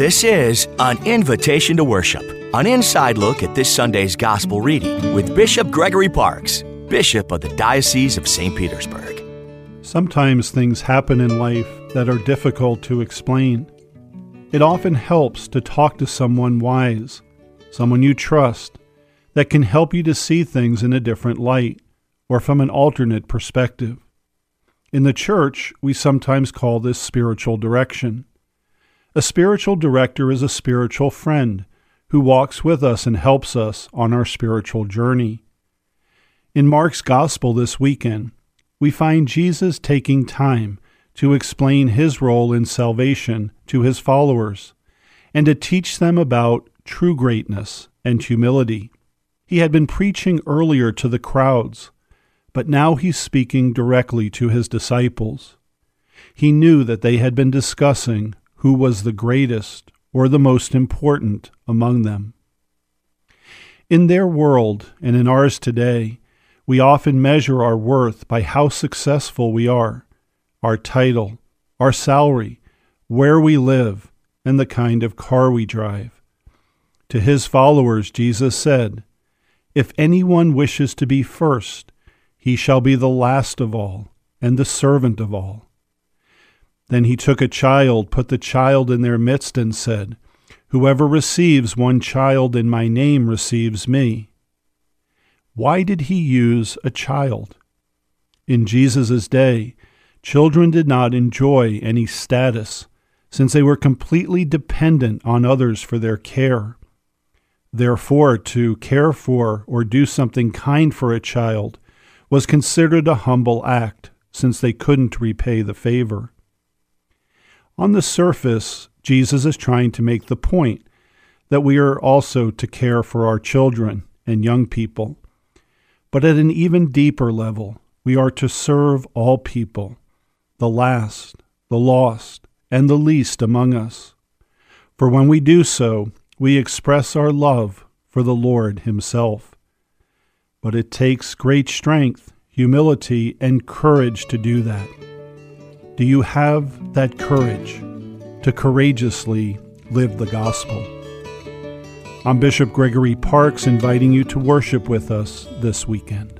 This is an invitation to worship, an inside look at this Sunday's gospel reading with Bishop Gregory Parks, Bishop of the Diocese of St. Petersburg. Sometimes things happen in life that are difficult to explain. It often helps to talk to someone wise, someone you trust, that can help you to see things in a different light or from an alternate perspective. In the church, we sometimes call this spiritual direction. A spiritual director is a spiritual friend who walks with us and helps us on our spiritual journey. In Mark's Gospel this weekend, we find Jesus taking time to explain his role in salvation to his followers and to teach them about true greatness and humility. He had been preaching earlier to the crowds but now he's speaking directly to his disciples. He knew that they had been discussing who was the greatest or the most important among them. In their world and in ours today, we often measure our worth by how successful we are, our title, our salary, where we live, and the kind of car we drive. To his followers, Jesus said, If anyone wishes to be first, he shall be the last of all, and the servant of all. Then he took a child, put the child in their midst, and said, Whoever receives one child in my name receives me. Why did he use a child? In Jesus' day, children did not enjoy any status, since they were completely dependent on others for their care. Therefore, to care for or do something kind for a child was considered a humble act, since they couldn't repay the favor. On the surface, Jesus is trying to make the point that we are also to care for our children and young people. But at an even deeper level, we are to serve all people, the last, the lost, and the least among us. For when we do so, we express our love for the Lord Himself. But it takes great strength, humility, and courage to do that. Do you have that courage to courageously live the gospel? I'm Bishop Gregory Parks inviting you to worship with us this weekend.